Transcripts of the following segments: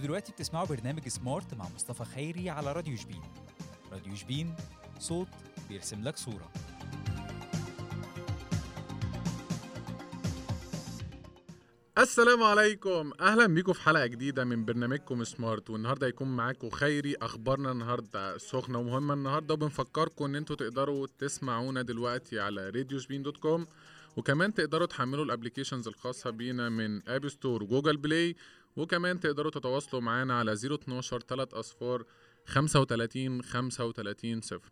أنتوا دلوقتي بتسمعوا برنامج سمارت مع مصطفى خيري على راديو شبين. راديو شبين صوت بيرسم لك صورة. السلام عليكم. أهلا بيكم في حلقة جديدة من برنامجكم سمارت والنهاردة هيكون معاكم خيري. أخبارنا النهارده سخنة ومهمة النهارده وبنفكركم إن أنتوا تقدروا تسمعونا دلوقتي على راديو شبين dot com وكمان تقدروا تحملوا ال applications الخاصة بينا من App Store وجوجل بلاي وكمان تقدروا تتواصلوا معانا على 012 3 أصفار 35 35 صفر.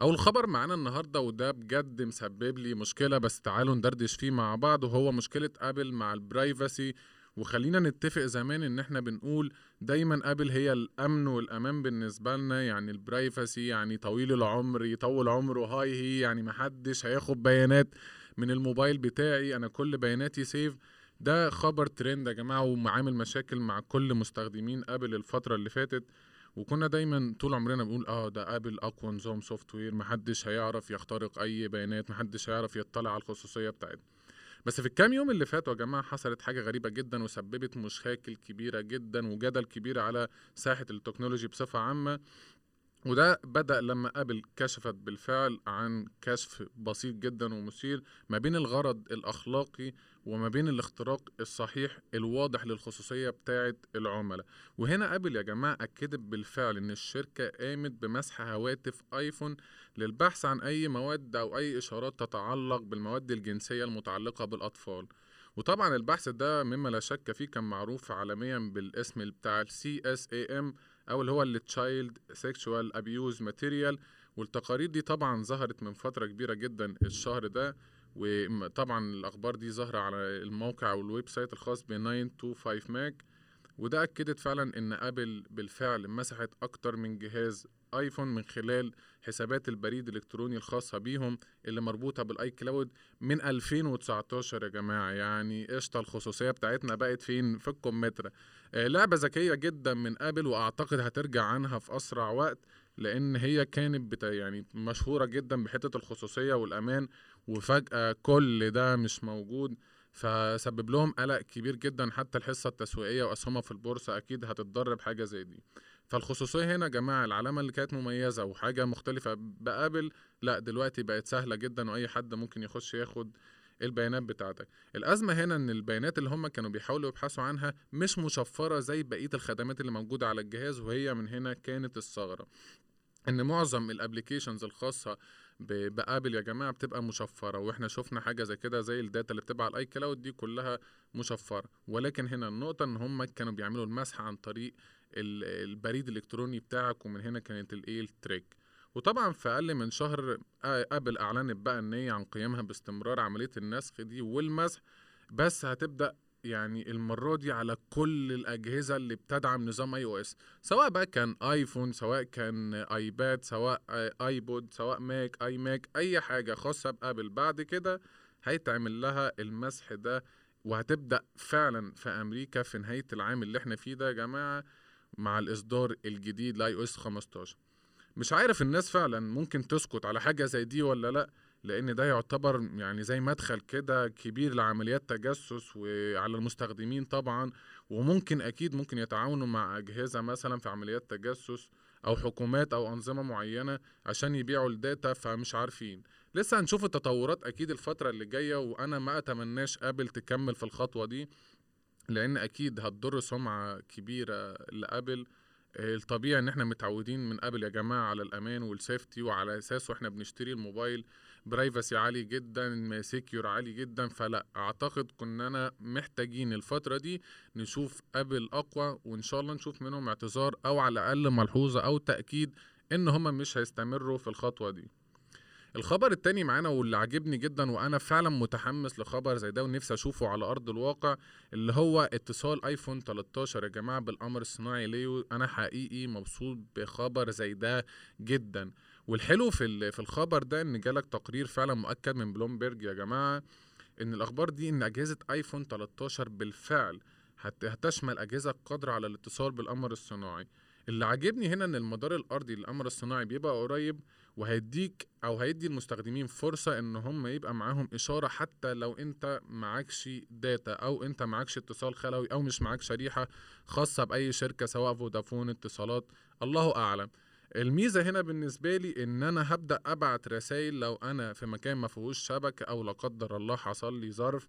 اول خبر معانا النهارده وده بجد مسبب لي مشكلة بس تعالوا ندردش فيه مع بعض وهو مشكلة أبل مع ال privacy وخلينا نتفق زمان إن إحنا بنقول دايما أبل هي الأمن والأمان بالنسبة لنا يعني ال privacy يعني طويل العمر يطول عمره هاي هي يعني محدش هياخد بيانات من الموبايل بتاعي أنا كل بياناتي safe ده خبر ترند يا جماعة ومعامل مشاكل مع كل مستخدمين ابل الفترة اللي فاتت. وكنا دايما طول عمرنا بنقول آه ده ابل أقوى نظام software محدش هيعرف يخترق أي بيانات محدش هيعرف يطلع على الخصوصية بتاعتنا. بس في الكام يوم اللي فاتوا يا جماعة حصلت حاجة غريبة جدا وسببت مشاكل كبيرة جدا وجدل كبير على ساحة ال technology بصفة عامة. وده بدأ لما أبل كشفت بالفعل عن كشف بسيط جدا ومثير ما بين الغرض الأخلاقي وما بين الاختراق الصحيح الواضح للخصوصية بتاعة العملاء. وهنا أبل يا جماعة أكدت بالفعل إن الشركة قامت بمسح هواتف آيفون للبحث عن أي مواد أو أي إشارات تتعلق بالمواد الجنسية المتعلقة بالأطفال. وطبعا البحث ده مما لا شك فيه كان معروف عالميا بالاسم بتاع ال CSAM أو اللي هو ال Child Sexual Abuse Material. والتقارير دي طبعا ظهرت من فترة كبيرة جدا الشهر ده وطبعا الأخبار دي ظاهرة على الموقع أو ال website الخاص ب 9to5Mac وده أكدت فعلا إن أبل بالفعل مسحت أكتر من جهاز آيفون من خلال حسابات البريد الإلكتروني الخاصة بيهم اللي مربوطة بال iCloud من 2019 يا جماعة. يعني قشطة الخصوصية بتاعتنا بقت فين؟ في الكمثرى آه لعبة ذكية جدا من آبل وأعتقد هترجع عنها في أسرع وقت لأن هي كانت بتا يعني مشهورة جدا بحتة الخصوصية والأمان وفجأة كل ده مش موجود فسبب لهم قلق كبير جدا حتى الحصة التسويقية واسهمها في البورصة أكيد هتتضرر بحاجه زي دي. فالخصوصية هنا يا جماعة العلامة اللي كانت مميزة وحاجة مختلفة بآبل لأ دلوقتي بقت سهلة جدا وأي حد ممكن يخش ياخد البيانات بتاعتك؟ الأزمة هنا إن البيانات اللي هم كانوا بيحاولوا يبحثوا عنها مش مشفرة زي بقية الخدمات اللي موجودة على الجهاز وهي من هنا كانت الثغرة. إن معظم ال applications الخاصة بآبل يا جماعة بتبقى مشفرة وإحنا شفنا حاجة زي كده زي ال data اللي بتبقى على ال iCloud دي كلها مشفرة. ولكن هنا النقطة إن هم كانوا بيعملوا المسح عن طريق البريد الإلكتروني بتاعك ومن هنا كانت الايه ال trick وطبعا في أقل من شهر ابل اعلنت بقى ان هي عن قيامها باستمرار عملية النسخ دي والمسح بس هتبدأ يعني المرة دي على كل الأجهزة اللي بتدعم نظام iOS سواء بقى كان iPhone سواء كان iPad سواء iPod سواء Mac iMac أي حاجة خاصة بأبل. بعد كده هيتعمل لها المسح ده وهتبدأ فعلا في أمريكا في نهاية العام اللي إحنا فيه ده يا جماعة مع الإصدار الجديد ل iOS 15 مش عارف الناس فعلا ممكن تسكت على حاجة زي دي ولا لأ لأن ده يعتبر يعني زي مدخل كده كبير لعمليات تجسس وعلى المستخدمين طبعا وممكن أكيد ممكن يتعاونوا مع أجهزة مثلا في عمليات تجسس أو حكومات أو أنظمة معينة عشان يبيعوا ال data فمش عارفين. لسه هنشوف التطورات أكيد الفترة اللي جاية وأنا ما أتمناش أبل تكمل في الخطوة دي لأن أكيد هتضر سمعة كبيرة لأبل. الطبيعي إن إحنا متعودين من قبل يا جماعة على الأمان وال safety وعلى أساسه إحنا بنشتري الموبايل privacy عالي جدا secure عالي جدا فلا أعتقد كنا محتاجين الفترة دي نشوف أبل أقوى وإن شاء الله نشوف منهم اعتذار أو على الأقل ملحوظة أو تأكيد إن هم مش هيستمروا في الخطوة دي. الخبر التاني معانا واللي عاجبني جدا وأنا فعلا متحمس لخبر زي ده ونفسي أشوفه على أرض الواقع اللي هو اتصال آيفون 13 يا جماعة بالقمر الصناعي ليو. أنا حقيقي مبسوط بخبر زي ده جدا. والحلو في في الخبر ده إن جالك تقرير فعلا مؤكد من بلومبرج يا جماعة إن الأخبار دي إن أجهزة آيفون 13 بالفعل هتشمل أجهزة قادرة على الاتصال بالقمر الصناعي. اللي عاجبني هنا إن المدار الأرضي للقمر الصناعي بيبقى قريب وهيديك أو هيدي المستخدمين فرصة إن هم يبقى معاهم إشارة حتى لو أنت معكش data أو أنت معكش اتصال خلوي أو مش معاك شريحة خاصة بأي شركة سواء فودافون اتصالات. الله أعلم. الميزة هنا بالنسبة لي إن أنا هبدأ أبعت رسائل لو أنا في مكان ما فيهوش شبكة أو لا قدر الله حصل لي ظرف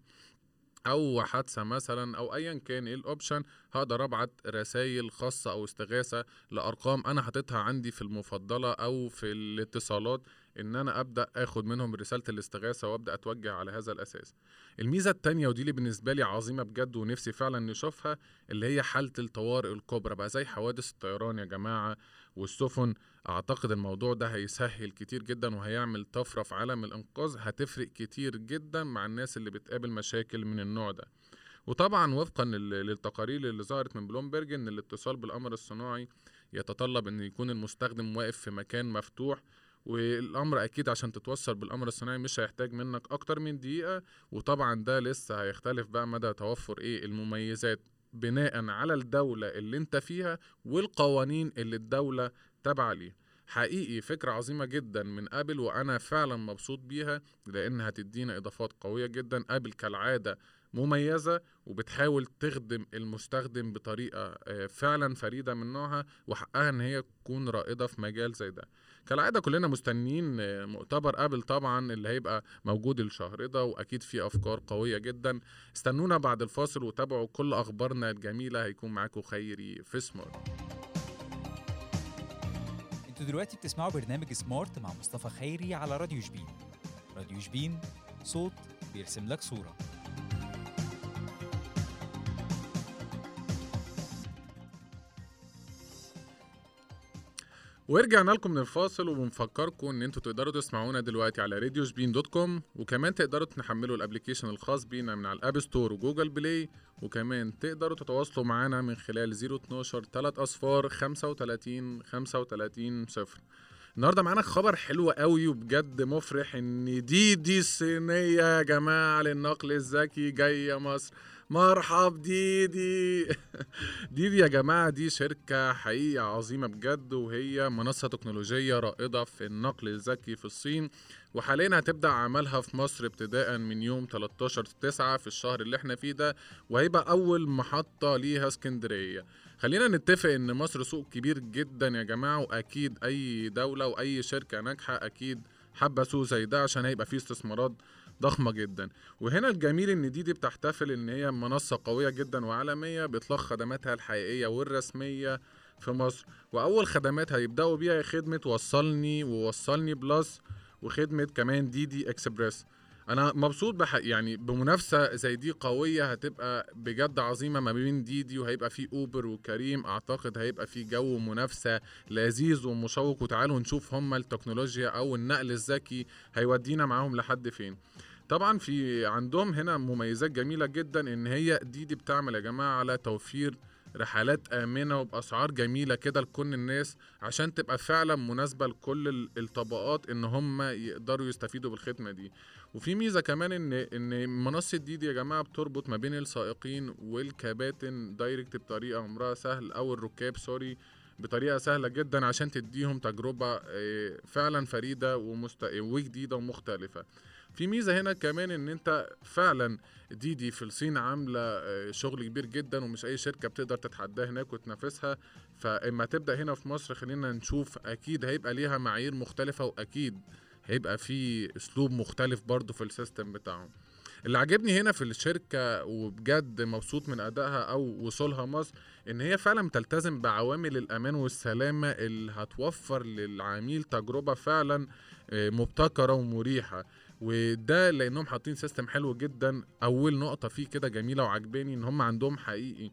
أو حادثة مثلا أو ايا كان إيه الاوبشن هقدر أبعت رسائل خاصة أو استغاثة لأرقام أنا حاططها عندي في المفضلة أو في الاتصالات إن أنا أبدأ آخد منهم رسالة الاستغاثة وأبدأ أتوجه على هذا الأساس. الميزة التانية ودي اللي بالنسبة لي عظيمة بجد ونفسي فعلا نشوفها اللي هي حالة الطوارئ الكبرى. بقى زي حوادث الطيران يا جماعة والسفن أعتقد الموضوع ده هيسهل كتير جدا وهيعمل طفرة في عالم الإنقاذ هتفرق كتير جدا مع الناس اللي بتقابل مشاكل من النوع ده. وطبعا وفقا لل- للتقارير اللي ظهرت من بلومبرج إن الاتصال بالقمر الصناعي يتطلب إن يكون المستخدم واقف في مكان مفتوح والأمر أكيد عشان تتوصل بالقمر الصناعي مش هيحتاج منك أكتر من دقيقة وطبعا ده لسه هيختلف بقى مدى توفر إيه المميزات. بناء على الدولة اللي انت فيها والقوانين اللي الدولة تابعة ليها. حقيقي فكرة عظيمة جدا من آبل وأنا فعلا مبسوط بيها لأن هتدينا إضافات قوية جدا. آبل كالعادة مميزة وبتحاول تخدم المستخدم بطريقة آه، فعلا فريدة من نوعها وحقها إن هي تكون رائدة في مجال زي ده. كالعادة كلنا مستنيين آه، مؤتمر أبل طبعا اللي هيبقى موجود الشهر ده وأكيد فيه أفكار قوية جدا. استنونا بعد الفاصل وتابعوا كل أخبارنا الجميلة هيكون معاكم خيري في سمارت. أنتوا دلوقتي بتسمعوا برنامج سمارت مع مصطفى خيري على راديو شبين. راديو شبين صوت بيرسم لك صورة. ورجعنا لكم من الفاصل وبنفكركم إن أنتوا تقدروا تسمعونا دلوقتي على راديو شبين dot com وكمان تقدروا تحملوا ال application الخاص بينا من على ال App Store و Google Play وكمان تقدروا تتواصلوا معانا من خلال 012 3 اصفار 35 35 صفر النهارده معانا خبر حلو قوي وبجد مفرح إن دي دي الصينية يا جماعة للنقل الذكي جاية مصر. مرحب ديدي. ديدي يا جماعة دي شركة حقيقة عظيمة بجد وهي منصة تكنولوجية رائدة في النقل الذكي في الصين وحاليا هتبدأ عملها في مصر ابتداء من يوم 13 9 في الشهر اللي إحنا فيه ده وهيبقى أول محطة ليها اسكندرية. خلينا نتفق إن مصر سوق كبير جدا يا جماعة وأكيد أي دولة وأي شركة ناجحة أكيد حابة سوق زي ده عشان هيبقى فيه استثمارات ضخمة جدا. وهنا الجميل إن DiDi بتحتفل إن هي منصة قوية جدا وعالمية بيطلق خدماتها الحقيقية والرسمية في مصر. وأول خدمات هيبدأوا بيها هي خدمة وصلني ووصلني plus وخدمة كمان DiDi Express. أنا مبسوط بح يعني بمنافسة زي دي قوية هتبقى بجد عظيمة ما بين DiDi وهيبقى في أوبر وكريم. أعتقد هيبقى في جو منافسة لذيذ ومشوق. وتعالوا نشوف هما التكنولوجيا أو النقل الذكي هيودينا معاهم لحد فين. طبعا في عندهم هنا مميزات جميلة جدا إن هي DiDi بتعمل يا جماعة على توفير رحلات آمنة وبأسعار جميلة كده لكل الناس عشان تبقى فعلا مناسبة لكل ال- الطبقات إن هم يقدروا يستفيدوا بالخدمة دي. وفي ميزة كمان ان إن منصة DiDi يا جماعة بتربط ما بين السائقين والكباتن direct بطريقة عمرها سهل أو الركاب sorry بطريقة سهلة جدا عشان تديهم تجربة آه، فعلا فريدة ومست... وجديدة ومختلفة. في ميزة هنا كمان إن أنت فعلا دي دي في الصين عاملة آه، شغل كبير جدا ومش أي شركة بتقدر تتحداها هناك وتنافسها. فإما تبدأ هنا في مصر خلينا نشوف أكيد هيبقى ليها معايير مختلفة وأكيد هيبقى في أسلوب مختلف برضو في السيستم بتاعهم. اللي عجبني هنا في الشركة وبجد مبسوط من أدائها أو وصولها مصر إن هي فعلا بتلتزم بعوامل الأمان والسلامة اللي هتوفر للعميل تجربة فعلا آه، مبتكرة ومريحة. وده لأنهم حاطين سيستم حلو جدا. أول نقطة فيه كده جميلة وعجباني إن هم عندهم حقيقي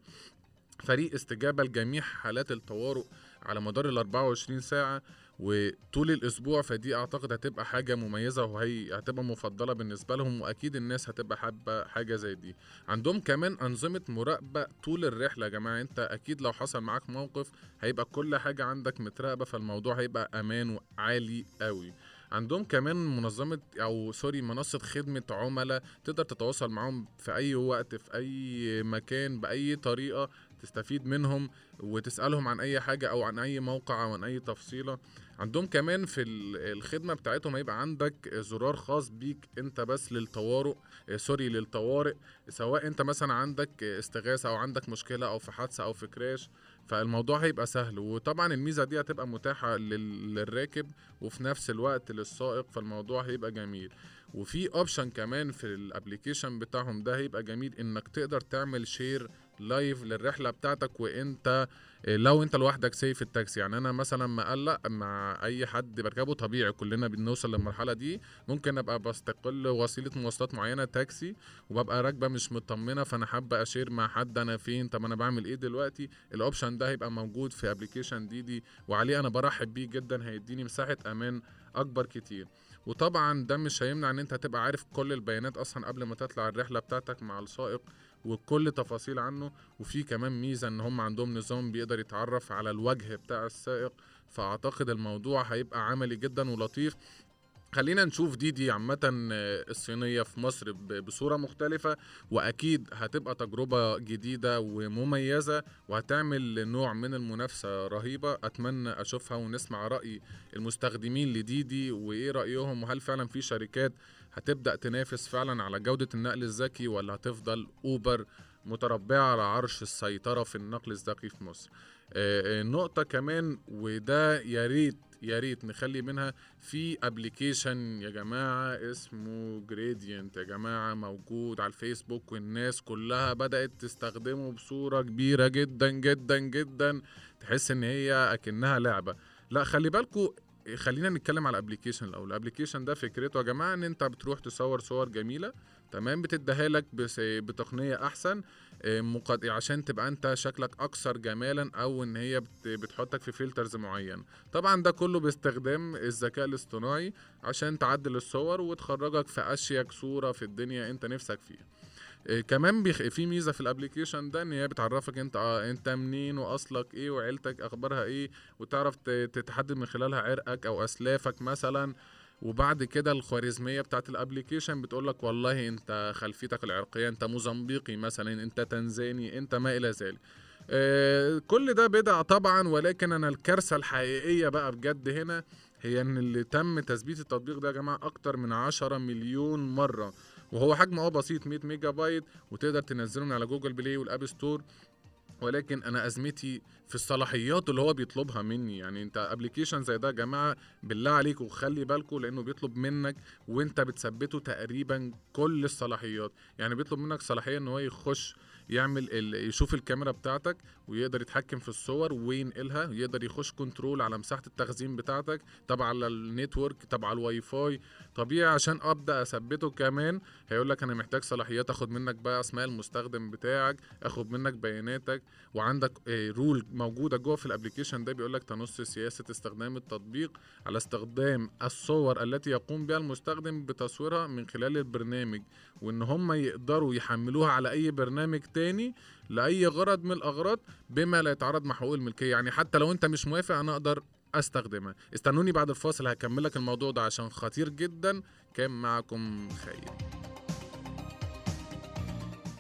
فريق استجابة لجميع حالات الطوارئ على مدار ال 24 ساعة وطول الأسبوع. فدي أعتقد هتبقى حاجة مميزة وهي هتبقى مفضلة بالنسبة لهم وأكيد الناس هتبقى حابة حاجة زي دي. عندهم كمان أنظمة مراقبة طول الرحلة يا جماعة. أنت أكيد لو حصل معاك موقف هيبقى كل حاجة عندك متراقبة فالموضوع هيبقى أمان عالي قوي عندهم كمان منظمة أو سوري منصة خدمة عملاء تقدر تتواصل معاهم في أي وقت في أي مكان بأي طريقة تستفيد منهم وتسألهم عن أي حاجة أو عن أي موقع أو عن أي تفصيلة. عندهم كمان في ال- الخدمة بتاعتهم هيبقى عندك زرار خاص بيك أنت بس للطوارئ sorry للطوارئ سواء أنت مثلا عندك استغاثة أو عندك مشكلة أو في حادثة أو في crash. فالموضوع هيبقى سهل. وطبعا الميزة دي هتبقى متاحة لل- للراكب وفي نفس الوقت للسائق فالموضوع هيبقى جميل. وفي option كمان في ال application بتاعهم ده هيبقى جميل إنك تقدر تعمل share live للرحلة بتاعتك وانت إيه، لو انت لوحدك سايف التاكسي. يعني أنا مثلا بقلق مع أي حد بركبه طبيعي كلنا بنوصل للمرحلة دي. ممكن أبقى بستقل وسيلة مواصلات معينة تاكسي وببقى راكبة مش مطمنة فأنا حابة أ share مع حد أنا فين طب أنا بعمل إيه دلوقتي؟ ال option ده هيبقى موجود في application DiDi وعليه أنا برحب بيه جدا هيديني مساحة أمان أكبر كتير. وطبعا ده مش هيمنع إن أنت هتبقى عارف كل البيانات أصلا قبل ما تطلع الرحلة بتاعتك مع السائق وكل تفاصيل عنه. وفي كمان ميزة إن هم عندهم نظام بيقدر يتعرف على الوجه بتاع السائق. فأعتقد الموضوع هيبقى عملي جدا ولطيف. خلينا نشوف دي دي عامة آه، الصينية في مصر بصورة مختلفة. وأكيد هتبقى تجربة جديدة ومميزة وهتعمل نوع من المنافسة رهيبة. أتمنى أشوفها ونسمع رأي المستخدمين لديدي وإيه رأيهم. وهل فعلا في شركات هتبدأ تنافس فعلا على جودة النقل الذكي ولا هتفضل أوبر متربعة على عرش السيطرة في النقل الذكي في مصر؟ آه، آه، نقطة كمان وده يا ريت يا ريت نخلي منها في application يا جماعة اسمه Gradient يا جماعة موجود على الفيسبوك والناس كلها بدأت تستخدمه بصورة كبيرة جدا جدا جدا. تحس إن هي أكنها لعبة. لا خلي بالكو خلينا نتكلم على ال application الأول. ال application ده فكرته يا جماعة إن أنت بتروح تصور صور جميلة تمام؟ بتديها لك بتقنية أحسن آه، مقد... عشان تبقى أنت شكلك أكثر جمالا أو إن هي بت... بتحطك في filters معين. طبعا ده كله باستخدام الذكاء الاصطناعي عشان تعدل الصور وتخرجك في أشيك صورة في الدنيا أنت نفسك فيها. كمان بيخ... في ميزة في ال application ده إن هي بتعرفك أنت آه أنت منين وأصلك إيه وعيلتك أخبارها إيه وتعرف. تتحدد من خلالها عرقك أو أسلافك مثلا وبعد كده الخوارزمية بتاعت ال application بتقول لك والله أنت خلفيتك العرقية أنت موزمبيقي مثلا أنت تنزاني أنت ما إلى ذلك آه كل ده بدع طبعا ولكن أنا الكارثة الحقيقية بقى بجد هنا هي إن اللي تم تثبيت التطبيق ده يا جماعة أكتر من 10 مليون مرة وهو حجمه آه بسيط 100 ميجا بايت وتقدر تنزله من على Google Play وال App Store. ولكن أنا أزمتي في الصلاحيات اللي هو بيطلبها مني. يعني أنت application زي ده يا جماعة بالله عليكم خلي بالكم لأنه بيطلب منك وأنت بتثبته تقريبا كل الصلاحيات. يعني بيطلب منك صلاحية إن هو يخش يعمل. يشوف الكاميرا بتاعتك ويقدر يتحكم في الصور وينقلها يقدر يخش control على مساحة التخزين بتاعتك على ال network على الواي فاي طبيعي عشان أبدأ أثبته كمان هيقول لك أنا محتاج صلاحيات أخد منك بقى أسماء المستخدم بتاعك أخد منك بياناتك وعندك آه، rule موجودة جوه في ال application ده بيقول لك تنص سياسة استخدام التطبيق على استخدام الصور التي يقوم بها المستخدم بتصويرها من خلال البرنامج وإن هم يقدروا يحملوها على أي برنامج تاني لأي غرض من الأغراض بما لا يتعارض مع حقوق الملكية. يعني حتى لو أنت مش موافق أنا أقدر أستخدمها. استنوني بعد الفاصل هكمل لك الموضوع ده عشان خطير جدا. كان معكم خير.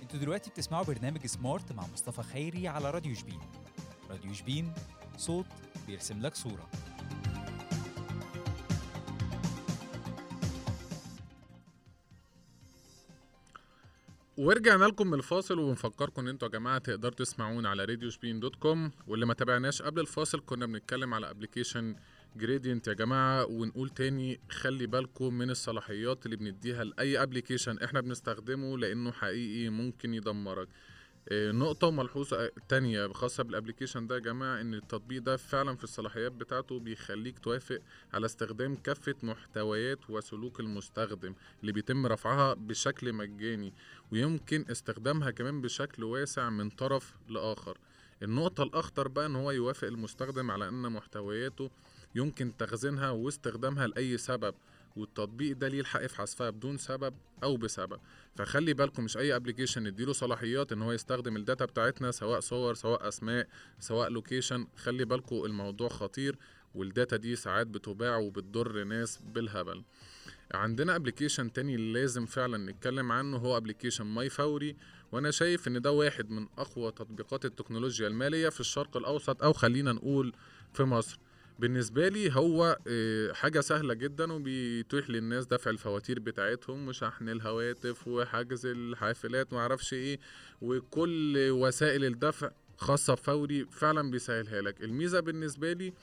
أنتوا دلوقتي بتسمعوا برنامج سمارت مع مصطفى خيري على راديو شبين. راديو شبين صوت بيرسم لك صورة. ورجعنا لكم من الفاصل وبنفكركم إن أنتوا يا جماعة تقدروا تسمعونا على راديو شبين dot com واللي ما تابعناش قبل الفاصل كنا بنتكلم على application Gradient يا جماعة ونقول تاني خلي بالكم من الصلاحيات اللي بنديها لأي application إحنا بنستخدمه لأنه حقيقي ممكن يدمرك. نقطة وملحوظة تانية خاصة بالابليكيشن ده يا جماعة إن التطبيق ده فعلا في الصلاحيات بتاعته بيخليك توافق على استخدام كافة محتويات وسلوك المستخدم اللي بيتم رفعها بشكل مجاني ويمكن استخدامها كمان بشكل واسع من طرف لآخر. النقطة الأخطر بقى إن هو يوافق المستخدم على إن محتوياته يمكن تخزينها واستخدامها لأي سبب. والتطبيق ده ليه الحق في حذفها بدون سبب أو بسبب. فخلي بالكم مش أي application نديله صلاحيات إن هو يستخدم ال data بتاعتنا سواء صور سواء أسماء سواء location خلي بالكم الموضوع خطير وال data دي ساعات بتباع وبتضر ناس بالهبل. عندنا application تاني لازم فعلا نتكلم عنه هو application ماي فوري وأنا شايف إن ده واحد من أقوى تطبيقات التكنولوجيا المالية في الشرق الأوسط أو خلينا نقول في مصر. بالنسبة لي هو آه، حاجة سهلة جدا وبيتيح للناس دفع الفواتير بتاعتهم وشحن الهواتف وحجز الحافلات ومعرفش إيه وكل وسائل الدفع خاصة بفوري فعلا بيسهلها لك. الميزة بالنسبة لي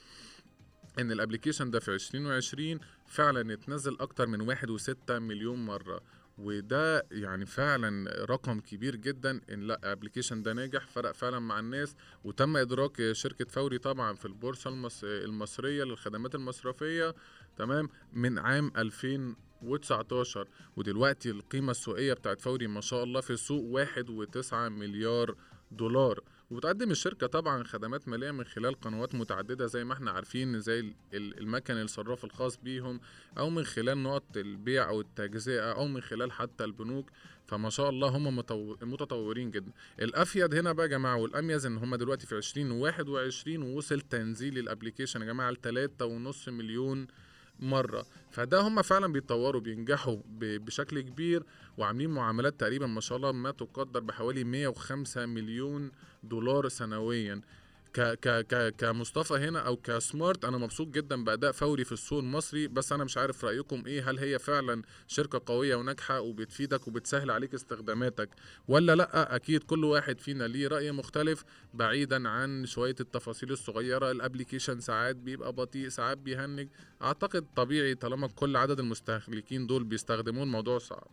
إن ال application ده في 2020 فعلا اتنزل أكتر من واحد وستة مليون مرة. وده يعني فعلا رقم كبير جدا إن لأ application ده ناجح فرق فعلا مع الناس وتم إدراج شركة فوري طبعا في البورصة المص... المصرية للخدمات المصرفية تمام من عام 2019 ودلوقتي القيمة السوقية بتاعت فوري ما شاء الله في السوق واحد وتسعة مليار دولار. وبتقدم الشركة طبعا خدمات مالية من خلال قنوات متعددة زي ما إحنا عارفين زي ال- ال- المكن الصراف الخاص بيهم أو من خلال نقط البيع أو التجزئة أو من خلال حتى البنوك. فما شاء الله هم متطورين جدا. الأفيد هنا بقى يا جماعة والأميز إن هم دلوقتي في 2021 ووصل تنزيل ال application يا جماعة لتلاتة ونص مليون مرة. فده هم فعلا بيتطوروا بينجحوا بشكل كبير وعاملين معاملات تقريبا ما شاء الله ما تقدر بحوالي 105 مليون دولار سنويا. ك ك كمصطفى هنا أو كسمارت أنا مبسوط جدا بأداء فوري في السوق المصري. بس أنا مش عارف رأيكم إيه. هل هي فعلا شركة قوية وناجحة وبتفيدك وبتسهل عليك استخداماتك ولا لأ؟ أكيد كل واحد فينا ليه رأي مختلف بعيدا عن شوية التفاصيل الصغيرة. ال application ساعات بيبقى بطيء ساعات بيهنج. أعتقد طبيعي طالما كل عدد المستهلكين دول بيستخدموه الموضوع صعب.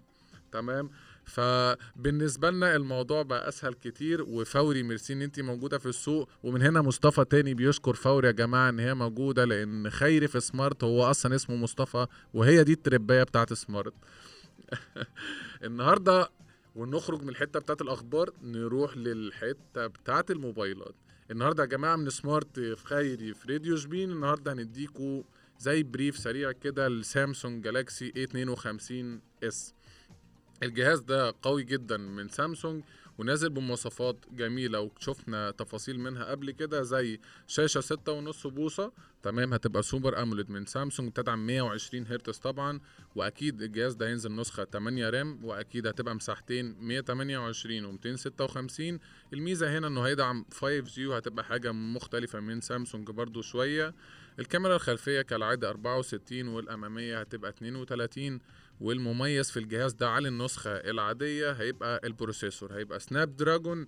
تمام؟ فبالنسبة لنا الموضوع بقى أسهل كتير وفوري ميرسي إن انت موجودة في السوق ومن هنا مصطفى تاني بيشكر فوري يا جماعة إن هي موجودة لأن خيري في سمارت هو أصلا اسمه مصطفى وهي دي التربايه بتاعت سمارت. النهارده ونخرج من الحتة بتاعت الأخبار نروح للحتة بتاعت الموبايلات. النهارده يا جماعة من سمارت في خيري في راديو شبين النهارده هنديكوا زي brief سريع كده لسامسونج جالاكسي A52s الجهاز ده قوي جدا من سامسونج ونازل بمواصفات جميلة وشفنا تفاصيل منها قبل كده زي شاشة ستة ونص بوصة. تمام هتبقى Super AMOLED من سامسونج بتدعم 120 هرتز طبعا وأكيد الجهاز ده هينزل نسخة 8 RAM وأكيد هتبقى مساحتين 128 و 256 الميزة هنا إنه هيدعم 5G وهتبقى حاجة مختلفة من سامسونج برضو شوية. الكاميرا الخلفية كالعادة 64 والأمامية هتبقى 32 والمميز في الجهاز ده على النسخة العادية هيبقى ال processor هيبقى Snapdragon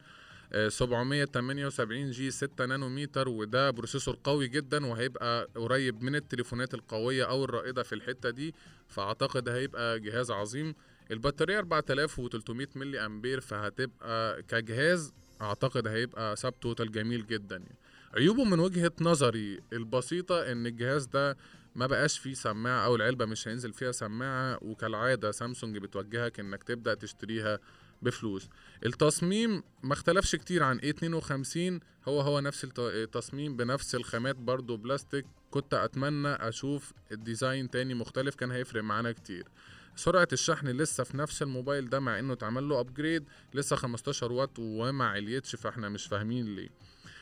آه، 778G 6 نانومتر وده processor قوي جدا وهيبقى قريب من التليفونات القوية أو الرائدة في الحتة دي فأعتقد هيبقى جهاز عظيم البطارية 4300 ملي أمبير فهتبقى كجهاز أعتقد هيبقى subtotal جميل جدا يعني. عيوبه من وجهة نظري البسيطة إن الجهاز ده ما بقاش فيه سماعة أو العلبة مش هينزل فيها سماعة وكالعادة سامسونج بتوجهك إنك تبدأ تشتريها بفلوس. التصميم ما اختلفش كتير عن A52 هو هو نفس الت- التصميم بنفس الخامات برضو بلاستيك. كنت أتمنى أشوف ال design تاني مختلف كان هيفرق معانا كتير. سرعة الشحن لسه في نفس الموبايل ده مع إنه اتعمل له upgrade لسه 15 واط وما عليتش فإحنا مش فاهمين ليه.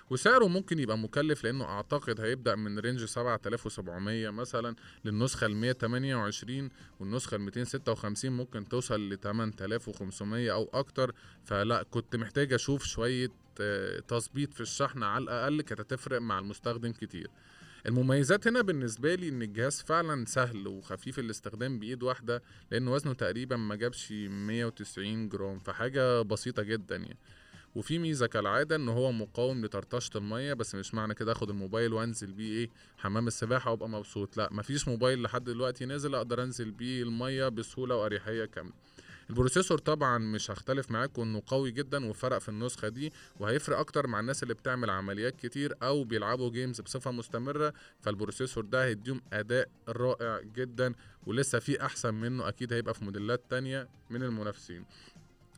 وسعره ممكن يبقى مكلف لأنه أعتقد هيبدأ من range 7700 مثلا للنسخة ال 128 والنسخة ال 256 ممكن توصل ل 8500 أو أكتر. فلا كنت محتاج أشوف شوية آه، تظبيط في الشحن على الأقل كانت هتفرق مع المستخدم كتير. المميزات هنا بالنسبة لي إن الجهاز فعلا سهل وخفيف الاستخدام بإيد واحدة لأن وزنه تقريبا ما جابش 190 جرام فحاجة بسيطة جدا يعني. وفي ميزة كالعادة إن هو مقاوم لطرطشة المية بس مش معنى كده آخد الموبايل وأنزل بيه إيه حمام السباحة وأبقى مبسوط. لا مفيش موبايل لحد دلوقتي نازل أقدر أنزل بيه المية بسهولة وأريحية كاملة. ال processor طبعا مش هختلف معاكم إنه قوي جدا وفرق في النسخة دي وهيفرق أكتر مع الناس اللي بتعمل عمليات كتير أو بيلعبوا games بصفة مستمرة. فال processor ده هيديهم أداء رائع جدا ولسه في أحسن منه أكيد هيبقى في موديلات تانية من المنافسين.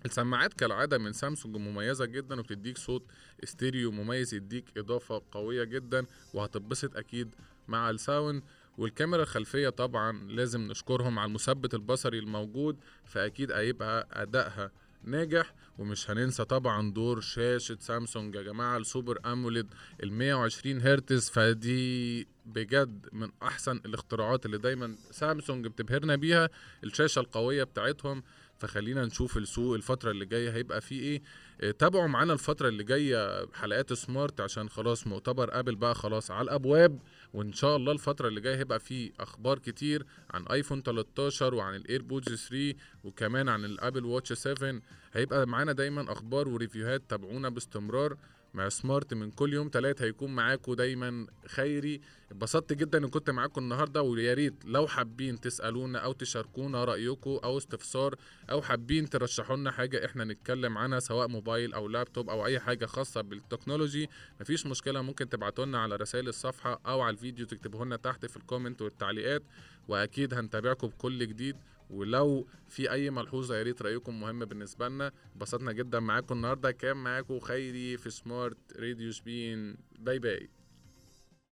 السماعات كالعادة من سامسونج مميزة جدا وبتديك صوت استيريو مميز يديك إضافة قوية جدا وهتتبسط أكيد مع ال sound. والكاميرا الخلفية طبعا لازم نشكرهم على المثبت البصري الموجود فأكيد هيبقى أدائها ناجح. ومش هننسى طبعا دور شاشة سامسونج يا جماعة ال Super AMOLED ال 120 هرتز. فدي بجد من أحسن الاختراعات اللي دايما سامسونج بتبهرنا بيها. الشاشة القوية بتاعتهم فخلينا نشوف السوق الفترة اللي جاية هيبقى فيه إيه. آه، تابعوا معانا الفترة اللي جاية حلقات Smart عشان خلاص مؤتمر Apple بقى خلاص على الأبواب وإن شاء الله الفترة اللي جاية هيبقى فيه أخبار كتير عن iPhone 13 وعن ال AirPods 3 وكمان عن ال Apple Watch 7 هيبقى معانا دايما أخبار و review هات تابعونا باستمرار. مع Smart من كل يوم تلات هيكون معاكم دايما خيري. اتبسطت جدا إن كنت معاكم النهارده ويا ريت لو حابين تسألونا أو تشاركونا رايكم أو استفسار أو حابين ترشحوا لنا حاجة إحنا نتكلم عنها سواء موبايل أو لابتوب أو أي حاجة خاصة بال technology مفيش مشكلة. ممكن تبعتوا لنا على رسائل الصفحة أو على الفيديو تكتبوه لنا تحت في ال comment والتعليقات وأكيد هنتابعكم بكل جديد. ولو في أي ملحوظة يا ريت رأيكم مهم بالنسبة لنا. اتبسطنا جدا معاكم النهارده. كان معاكم خيري في Smart راديو سبين bye bye